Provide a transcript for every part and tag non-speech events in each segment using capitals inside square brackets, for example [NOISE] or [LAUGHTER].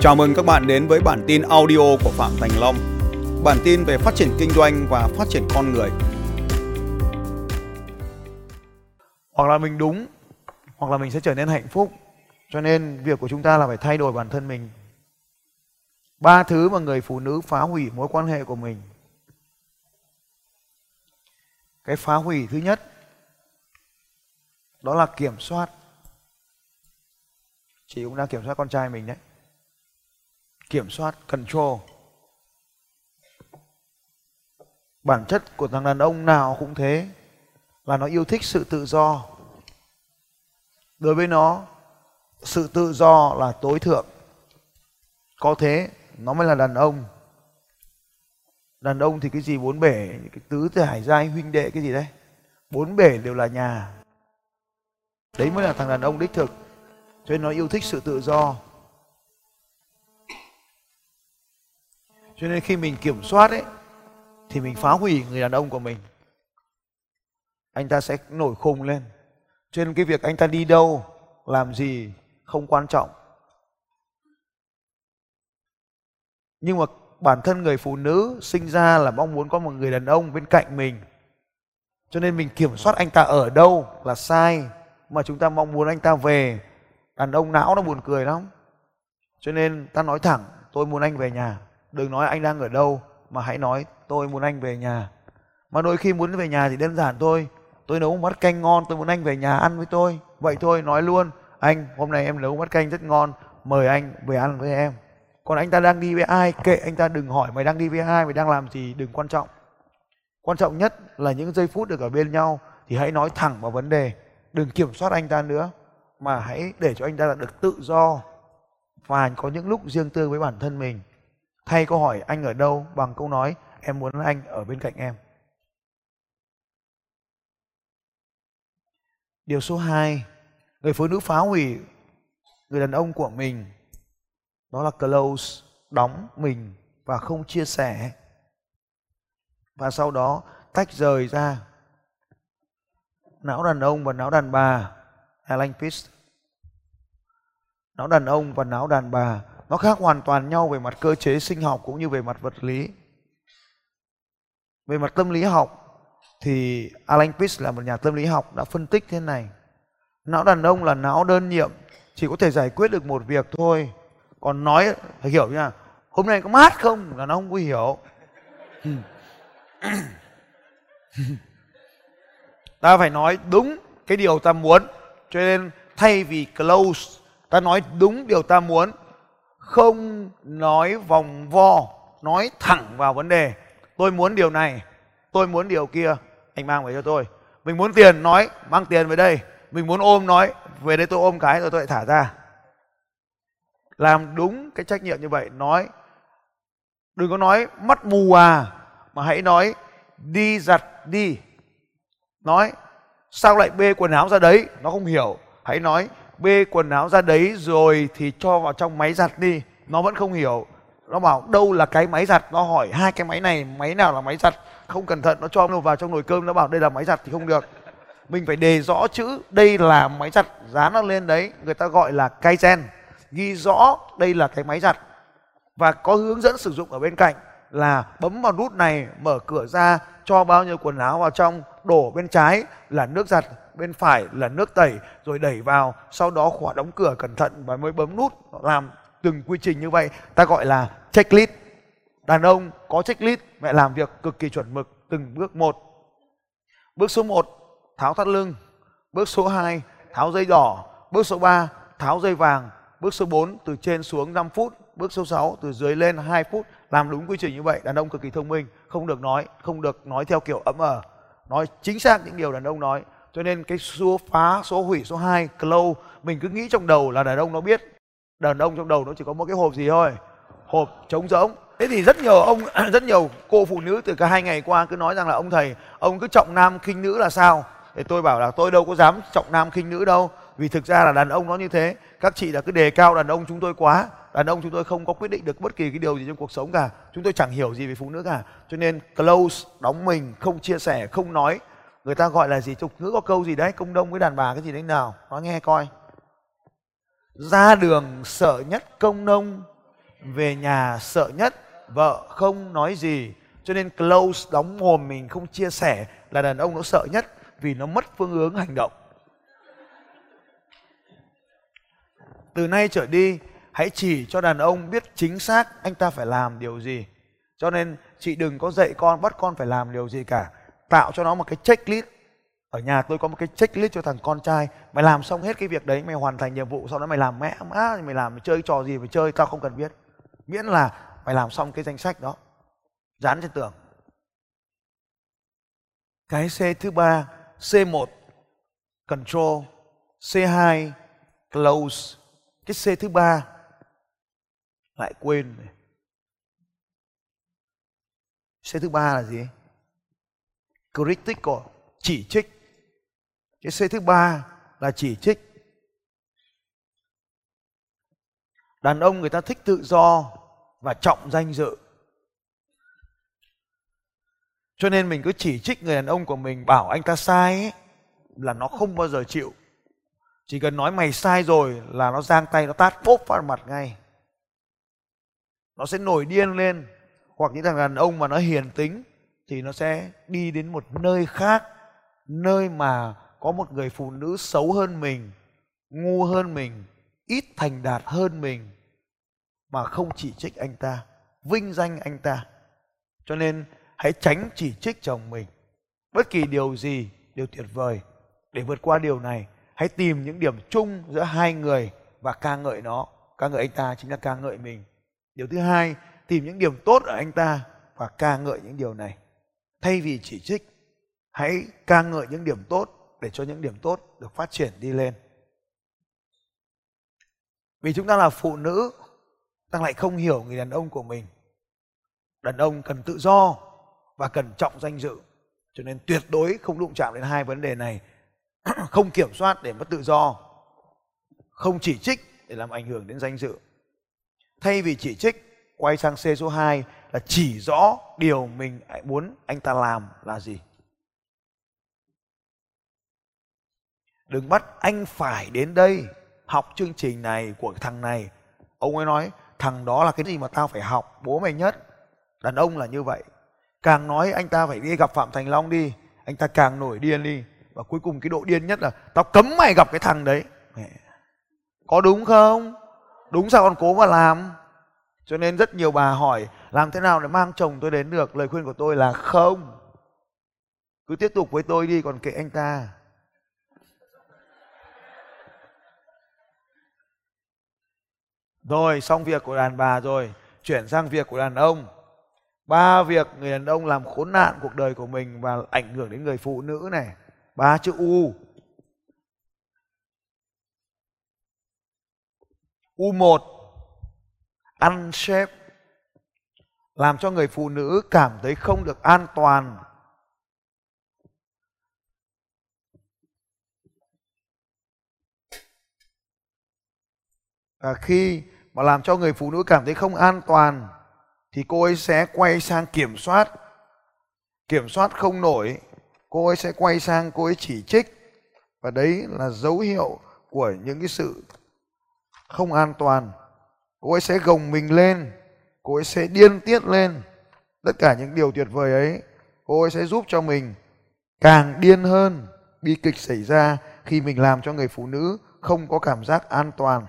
Chào mừng các bạn đến với bản tin audio của Phạm Thành Long. Bản tin về phát triển kinh doanh và phát triển con người. Hoặc là mình đúng, hoặc là mình sẽ trở nên hạnh phúc. Cho nên việc của chúng ta là phải thay đổi bản thân mình. Ba thứ mà người phụ nữ phá hủy mối quan hệ của mình. Cái phá hủy thứ nhất đó là kiểm soát. Chị cũng đang kiểm soát con trai mình đấy kiểm soát, control. Bản chất của thằng đàn ông nào cũng thế, là nó yêu thích sự tự do. Đối với nó, sự tự do là tối thượng. Có thế, nó mới là đàn ông. Đàn ông thì cái gì bốn bể, cái tứ giải giai huynh đệ cái gì đấy. Bốn bể đều là nhà. Đấy mới là thằng đàn ông đích thực. Cho nên nó yêu thích sự tự do. Cho nên khi mình kiểm soát ấy, thì mình phá hủy người đàn ông của mình. Anh ta sẽ nổi khùng lên. Cho nên cái việc anh ta đi đâu, làm gì không quan trọng. Nhưng mà bản thân người phụ nữ sinh ra là mong muốn có một người đàn ông bên cạnh mình. Cho nên mình kiểm soát anh ta ở đâu là sai, mà chúng ta mong muốn anh ta về. Đàn ông não nó buồn cười lắm. Cho nên ta nói thẳng, tôi muốn anh về nhà đừng nói anh đang ở đâu, mà hãy nói, tôi muốn anh về nhà. Mà đôi khi muốn về nhà thì đơn giản thôi. Tôi nấu một bát canh ngon, tôi muốn anh về nhà ăn với tôi. Vậy thôi, nói luôn, anh, hôm nay em nấu bát canh rất ngon, mời anh về ăn với em. Còn anh ta đang đi với ai? Kệ anh ta, đừng hỏi mày đang đi với ai, mày đang làm gì, đừng quan trọng. Quan trọng nhất là những giây phút được ở bên nhau thì hãy nói thẳng vào vấn đề. Đừng kiểm soát anh ta nữa, mà hãy để cho anh ta được tự do. Và có những lúc riêng tư với bản thân mình thay câu hỏi anh ở đâu? Bằng câu nói em muốn anh ở bên cạnh em. Điều số 2, người phụ nữ phá hủy người đàn ông của mình. Đó là close, đóng mình và không chia sẻ. Và sau đó tách rời ra. Não đàn ông và não đàn bà Alan Pitts não đàn ông và não đàn bà nó khác hoàn toàn nhau về mặt cơ chế sinh học cũng như về mặt vật lý. Về mặt tâm lý học thì Alan Pitts là một nhà tâm lý học đã phân tích thế này. Não đàn ông là não đơn nhiệm, chỉ có thể giải quyết được một việc thôi. Còn nói phải hiểu nha hôm nay có mát không? Là nó không có hiểu. [LAUGHS] Ta phải nói đúng cái điều ta muốn, cho nên thay vì close, ta nói đúng điều ta muốn không nói vòng vo, nói thẳng vào vấn đề. Tôi muốn điều này, tôi muốn điều kia. Anh mang về cho tôi. Mình muốn tiền, nói, mang tiền về đây. Mình muốn ôm, nói, về đây tôi ôm cái rồi tôi lại thả ra. Làm đúng cái trách nhiệm như vậy, nói, đừng có nói mắt mù à mà hãy nói, đi giặt đi. Nói, sao lại bê quần áo ra đấy? Nó không hiểu. Hãy nói bê quần áo ra đấy rồi thì cho vào trong máy giặt đi. Nó vẫn không hiểu. Nó bảo, đâu là cái máy giặt? Nó hỏi, hai cái máy này, máy nào là máy giặt? Không cẩn thận, nó cho nó vào trong nồi cơm. Nó bảo, đây là máy giặt thì không được. Mình phải đề rõ chữ, đây là máy giặt dán nó lên đấy. Người ta gọi là kaizen. Ghi rõ đây là cái máy giặt. Và có hướng dẫn sử dụng ở bên cạnh là bấm vào nút này, mở cửa ra, cho bao nhiêu quần áo vào trong, đổ bên trái là nước giặt bên phải là nước tẩy rồi đẩy vào, sau đó khóa đóng cửa cẩn thận và mới bấm nút. Làm từng quy trình như vậy, ta gọi là checklist. Đàn ông có checklist, mẹ làm việc cực kỳ chuẩn mực. Từng bước một. Bước số 1 tháo thắt lưng. Bước số 2 tháo dây đỏ. Bước số 3 tháo dây vàng. Bước số 4 từ trên xuống 5 phút. Bước số 6 từ dưới lên 2 phút. Làm đúng quy trình như vậy, đàn ông cực kỳ thông minh. Không được nói, không được nói theo kiểu ấm ờ. Nói chính xác những điều đàn ông nói cho nên cái số phá, số hủy, số 2 close mình cứ nghĩ trong đầu là đàn ông nó biết. Đàn ông trong đầu nó chỉ có một cái hộp gì thôi. Hộp trống rỗng. Thế thì rất nhiều ông, [CLEARS THROAT] rất nhiều cô phụ nữ từ cả hai ngày qua cứ nói rằng là, ông thầy, ông cứ trọng nam khinh nữ là sao? Thì tôi bảo là, tôi đâu có dám trọng nam khinh nữ đâu. Vì thực ra là đàn ông nó như thế. Các chị là cứ đề cao đàn ông chúng tôi quá. Đàn ông chúng tôi không có quyết định được bất kỳ cái điều gì trong cuộc sống cả. Chúng tôi chẳng hiểu gì về phụ nữ cả. Cho nên close đóng mình, không chia sẻ, không nói người ta gọi là gì? Tục ngữ có câu gì đấy? Công đông với đàn bà cái gì đấy nào? Nói nghe coi. Ra đường sợ nhất công nông về nhà sợ nhất vợ không nói gì. Cho nên close đóng mồm mình không chia sẻ là đàn ông nó sợ nhất vì nó mất phương hướng hành động. Từ nay trở đi, hãy chỉ cho đàn ông biết chính xác anh ta phải làm điều gì. Cho nên chị đừng có dạy con, bắt con phải làm điều gì cả tạo cho nó một cái checklist. Ở nhà tôi có một cái checklist cho thằng con trai. Mày làm xong hết cái việc đấy, mày hoàn thành nhiệm vụ, sau đó mày làm mẹ, má, mày làm mày chơi trò gì mày chơi, tao không cần biết. Miễn là mày làm xong cái danh sách đó. Dán trên tường. Cái C thứ ba C1 control C2 close. Cái C thứ ba, lại quên C thứ ba là gì? Critical chỉ trích. Cái C thứ ba là chỉ trích. Đàn ông người ta thích tự do và trọng danh dự. Cho nên mình cứ chỉ trích người đàn ông của mình bảo anh ta sai ấy, là nó không bao giờ chịu. Chỉ cần nói mày sai rồi là nó giang tay nó tát bốp vào mặt ngay. Nó sẽ nổi điên lên. Hoặc những thằng đàn ông mà nó hiền tính thì nó sẽ đi đến một nơi khác, nơi mà có một người phụ nữ xấu hơn mình, ngu hơn mình, ít thành đạt hơn mình, mà không chỉ trích anh ta, vinh danh anh ta. Cho nên hãy tránh chỉ trích chồng mình. Bất kỳ điều gì đều tuyệt vời. Để vượt qua điều này, hãy tìm những điểm chung giữa hai người và ca ngợi nó. Ca ngợi anh ta chính là ca ngợi mình. Điều thứ hai, tìm những điểm tốt ở anh ta và ca ngợi những điều này thay vì chỉ trích, hãy ca ngợi những điểm tốt để cho những điểm tốt được phát triển đi lên. Vì chúng ta là phụ nữ, ta lại không hiểu người đàn ông của mình. Đàn ông cần tự do và cần trọng danh dự, cho nên tuyệt đối không đụng chạm đến hai vấn đề này. [CLEARS THROAT] Không kiểm soát để mất tự do, không chỉ trích để làm ảnh hưởng đến danh dự. Thay vì chỉ trích, quay sang C số 2 là chỉ rõ điều mình muốn anh ta làm là gì. Đừng bắt anh phải đến đây học chương trình này của thằng này. Ông ấy nói, thằng đó là cái gì mà tao phải học? Bố mày nhất. Đàn ông là như vậy. Càng nói anh ta phải đi gặp phạm thành long đi, anh ta càng nổi điên đi. Và cuối cùng cái độ điên nhất là tao cấm mày gặp cái thằng đấy. Có đúng không? Đúng sao còn cố mà làm. Cho nên rất nhiều bà hỏi làm thế nào để mang chồng tôi đến được? Lời khuyên của tôi là không. Cứ tiếp tục với tôi đi, còn kệ anh ta. Rồi, xong việc của đàn bà rồi. Chuyển sang việc của đàn ông. Ba việc người đàn ông làm khốn nạn cuộc đời của mình và ảnh hưởng đến người phụ nữ này. Ba chữ u. U một. Ăn xếp làm cho người phụ nữ cảm thấy không được an toàn. Và khi mà làm cho người phụ nữ cảm thấy không an toàn, thì cô ấy sẽ quay sang kiểm soát. Kiểm soát không nổi, cô ấy sẽ quay sang, cô ấy chỉ trích. Và đấy là dấu hiệu của những cái sự không an toàn. Cô ấy sẽ gồng mình lên cô ấy sẽ điên tiết lên. Tất cả những điều tuyệt vời ấy, cô ấy sẽ giúp cho mình càng điên hơn. Bi kịch xảy ra khi mình làm cho người phụ nữ không có cảm giác an toàn.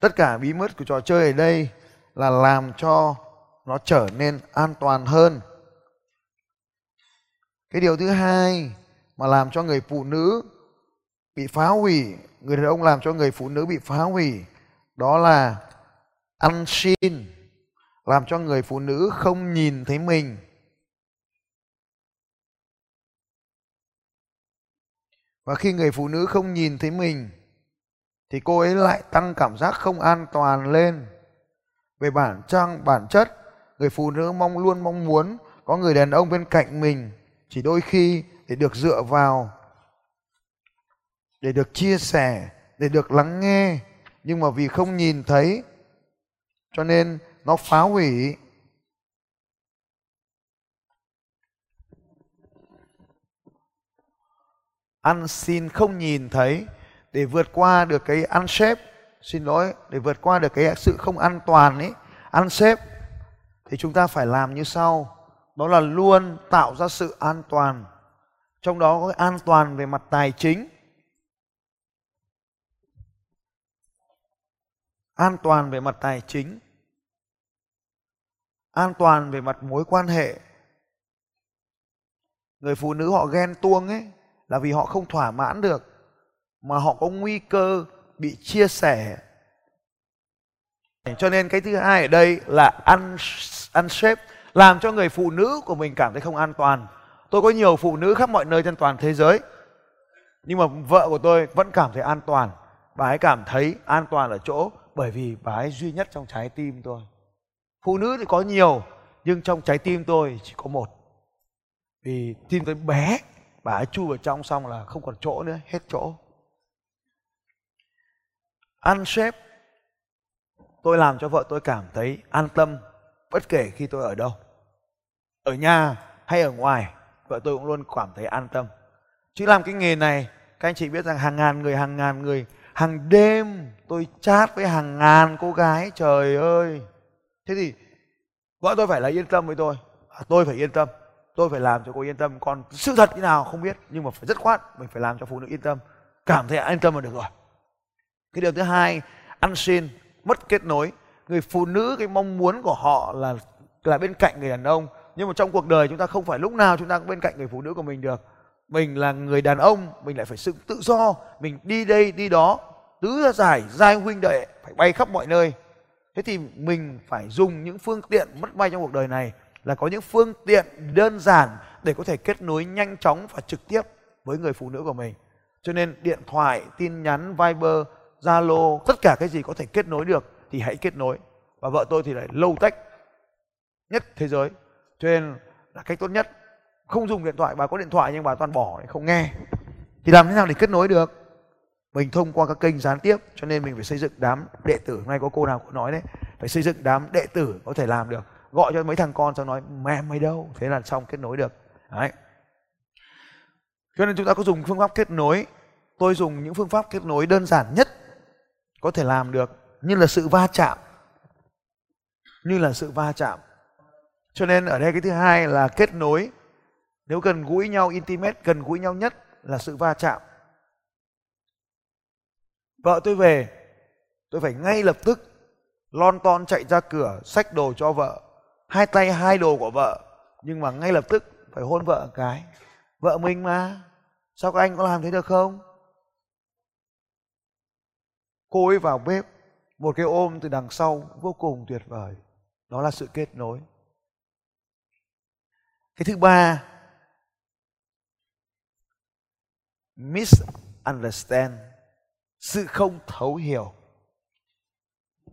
Tất cả bí mật của trò chơi ở đây là làm cho nó trở nên an toàn hơn. Cái điều thứ hai mà làm cho người phụ nữ bị phá hủy người đàn ông làm cho người phụ nữ bị phá hủy, đó là ăn xin làm cho người phụ nữ không nhìn thấy mình. Và khi người phụ nữ không nhìn thấy mình, thì cô ấy lại tăng cảm giác không an toàn lên. Về bản trang, bản chất, người phụ nữ mong luôn mong muốn có người đàn ông bên cạnh mình, chỉ đôi khi để được dựa vào để được chia sẻ để được lắng nghe. Nhưng mà vì không nhìn thấy cho nên nó phá hủy. Ăn xin không nhìn thấy để vượt qua được cái ăn xếp, xin lỗi để vượt qua được cái sự không an toàn ấy ăn xếp thì chúng ta phải làm như sau. Đó là luôn tạo ra sự an toàn. Trong đó có an toàn về mặt tài chính. An toàn về mặt tài chính, an toàn về mặt mối quan hệ. Người phụ nữ họ ghen tuông ấy là vì họ không thỏa mãn được, mà họ có nguy cơ bị chia sẻ. Cho nên cái thứ hai ở đây là ăn ăn xếp làm cho người phụ nữ của mình cảm thấy không an toàn. Tôi có nhiều phụ nữ khắp mọi nơi trên toàn thế giới, nhưng mà vợ của tôi vẫn cảm thấy an toàn. Bà ấy cảm thấy an toàn ở chỗ bởi vì bà ấy duy nhất trong trái tim tôi. Phụ nữ thì có nhiều, nhưng trong trái tim tôi chỉ có một. Vì tim tôi bé, bà ấy chui vào trong xong là không còn chỗ nữa, hết chỗ. Ăn xếp tôi làm cho vợ tôi cảm thấy an tâm, bất kể khi tôi ở đâu. Ở nhà hay ở ngoài, vợ tôi cũng luôn cảm thấy an tâm. Chứ làm cái nghề này, các anh chị biết rằng hàng ngàn người, hàng ngàn người hàng đêm tôi chat với hàng ngàn cô gái trời ơi. Thế thì vợ tôi phải là yên tâm với tôi. À, tôi phải yên tâm. Tôi phải làm cho cô yên tâm. Còn sự thật như nào không biết nhưng mà phải rất khoát mình phải làm cho phụ nữ yên tâm. Cảm thấy an tâm là được rồi. Cái điều thứ hai ăn xin mất kết nối. Người phụ nữ cái mong muốn của họ là là bên cạnh người đàn ông. Nhưng mà trong cuộc đời chúng ta không phải lúc nào chúng ta cũng bên cạnh người phụ nữ của mình được. Mình là người đàn ông mình lại phải sự tự do. Mình đi đây đi đó tứ ra giải giai huynh đệ phải bay khắp mọi nơi. Thế thì mình phải dùng những phương tiện mất bay trong cuộc đời này là có những phương tiện đơn giản để có thể kết nối nhanh chóng và trực tiếp với người phụ nữ của mình. Cho nên điện thoại, tin nhắn, viber, zalo, tất cả cái gì có thể kết nối được thì hãy kết nối. Và vợ tôi thì lại lâu tách nhất thế giới. Cho nên là cách tốt nhất, không dùng điện thoại, bà có điện thoại nhưng bà toàn bỏ không nghe. Thì làm thế nào để kết nối được? Mình thông qua các kênh gián tiếp, cho nên mình phải xây dựng đám đệ tử. Hôm nay có cô nào cũng nói đấy, phải xây dựng đám đệ tử có thể làm được. Gọi cho mấy thằng con xong nói, mẹ mày đâu? Thế là xong kết nối được. Đấy. Cho nên chúng ta có dùng phương pháp kết nối. Tôi dùng những phương pháp kết nối đơn giản nhất có thể làm được, như là sự va chạm. Như là sự va chạm. Cho nên ở đây cái thứ hai là kết nối. Nếu gần gũi nhau, intimate, gần gũi nhau nhất là sự va chạm vợ tôi về, tôi phải ngay lập tức lon ton chạy ra cửa, xách đồ cho vợ. Hai tay hai đồ của vợ, nhưng mà ngay lập tức phải hôn vợ một cái. Vợ mình mà, sao các anh có làm thế được không? Cô ấy vào bếp, một cái ôm từ đằng sau vô cùng tuyệt vời. Đó là sự kết nối. Cái thứ ba, misunderstand sự không thấu hiểu.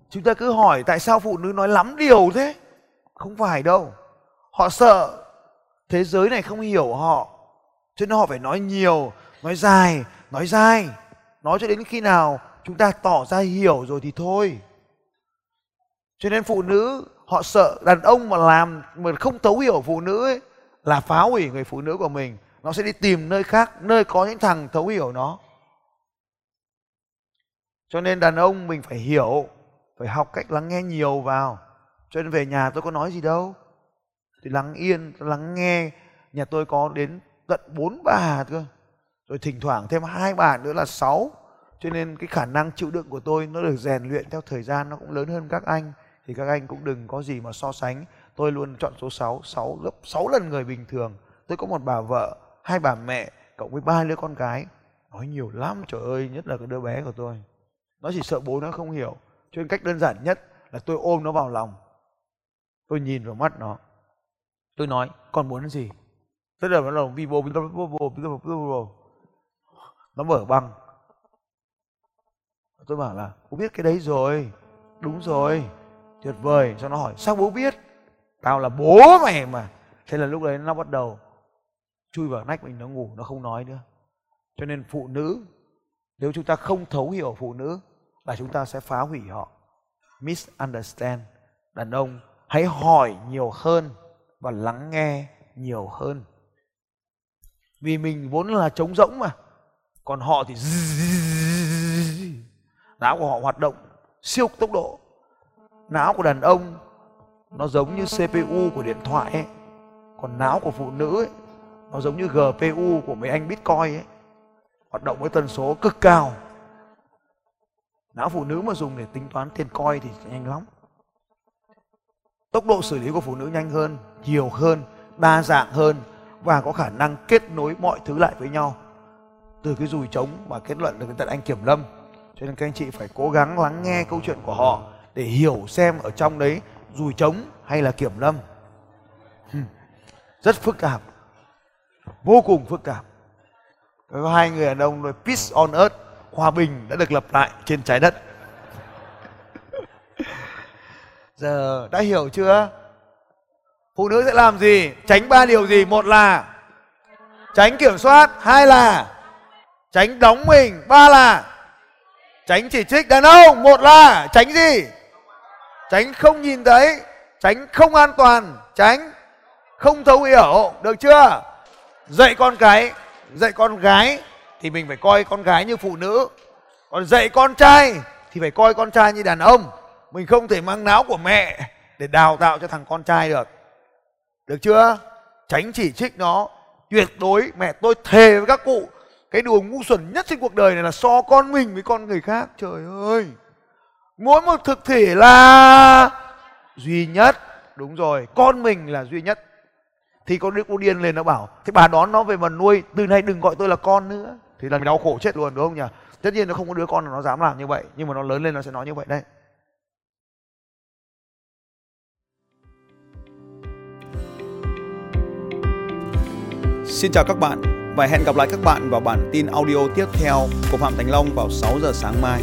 Chúng ta cứ hỏi tại sao phụ nữ nói lắm điều thế? Không phải đâu. Họ sợ thế giới này không hiểu họ cho nên họ phải nói nhiều nói dài nói dai, nói cho đến khi nào chúng ta tỏ ra hiểu rồi thì thôi. Cho nên phụ nữ họ sợ đàn ông mà làm mà không thấu hiểu phụ nữ ấy là phá hủy người phụ nữ của mình. Nó sẽ đi tìm nơi khác nơi có những thằng thấu hiểu nó cho nên đàn ông mình phải hiểu phải học cách lắng nghe nhiều vào. Cho nên về nhà tôi có nói gì đâu. Thì lắng yên lắng nghe. Nhà tôi có đến tận bốn bà cơ. Rồi thỉnh thoảng thêm hai bà nữa là sáu. Cho nên cái khả năng chịu đựng của tôi nó được rèn luyện theo thời gian nó cũng lớn hơn các anh. Thì các anh cũng đừng có gì mà so sánh. Tôi luôn chọn số 6 6 gấp 6 lần người bình thường. Tôi có một bà vợ hai bà mẹ cộng với ba đứa con cái, nói nhiều lắm trời ơi nhất là cái đứa bé của tôi nó chỉ sợ bố nó không hiểu. Cho nên cách đơn giản nhất là tôi ôm nó vào lòng. Tôi nhìn vào mắt nó. Tôi nói, con muốn gì? Tức là nó là vô nó mở băng. Tôi bảo là, bố biết cái đấy rồi. Đúng rồi. Tuyệt vời. Cho nó hỏi, sao bố biết? Tao là bố mày mà. Thế là lúc đấy nó bắt đầu chui vào nách mình, nó ngủ, nó không nói nữa. Cho nên phụ nữ, nếu chúng ta không thấu hiểu phụ nữ là chúng ta sẽ phá hủy họ. Misunderstand đàn ông hãy hỏi nhiều hơn và lắng nghe nhiều hơn. Vì mình vốn là trống rỗng mà còn họ thì [LAUGHS] não của họ hoạt động siêu tốc độ. Não của đàn ông nó giống như CPU của điện thoại ấy. Còn não của phụ nữ ấy, nó giống như GPU của mấy anh Bitcoin ấy. Hoạt động với tần số cực cao não phụ nữ mà dùng để tính toán tiền coi thì nhanh lắm. Tốc độ xử lý của phụ nữ nhanh hơn, nhiều hơn, đa dạng hơn và có khả năng kết nối mọi thứ lại với nhau. Từ cái dùi trống mà kết luận được đến tận anh kiểm lâm. Cho nên các anh chị phải cố gắng lắng nghe câu chuyện của họ để hiểu xem ở trong đấy dùi trống hay là kiểm lâm. Rất phức tạp. Vô cùng phức tạp. Có hai người đàn ông nói, peace on earth hòa bình đã được lập lại trên trái đất. [LAUGHS] Giờ đã hiểu chưa? Phụ nữ sẽ làm gì? Tránh ba điều gì? Một là tránh kiểm soát hai là tránh đóng mình ba là tránh chỉ trích đàn ông một là tránh gì? Tránh không nhìn thấy tránh không an toàn tránh không thấu hiểu được chưa? Dạy con cái dạy con gái thì mình phải coi con gái như phụ nữ. Còn dạy con trai thì phải coi con trai như đàn ông. Mình không thể mang não của mẹ để đào tạo cho thằng con trai được. Được chưa? Tránh chỉ trích nó. Tuyệt đối, mẹ tôi thề với các cụ, cái điều ngu xuẩn nhất trên cuộc đời này là so con mình với con người khác. Trời ơi! Mỗi một thực thể là duy nhất. Đúng rồi, con mình là duy nhất. Thì con đứa cô điên lên nó bảo, thế bà đón nó về mà nuôi, từ nay đừng gọi tôi là con nữa thì là đau khổ chết luôn, đúng không nhỉ tất nhiên nó không có đứa con nào nó dám làm như vậy, nhưng mà nó lớn lên nó sẽ nói như vậy đấy Xin chào các bạn và hẹn gặp lại các bạn vào bản tin audio tiếp theo của Phạm Thành Long vào 6 giờ sáng mai.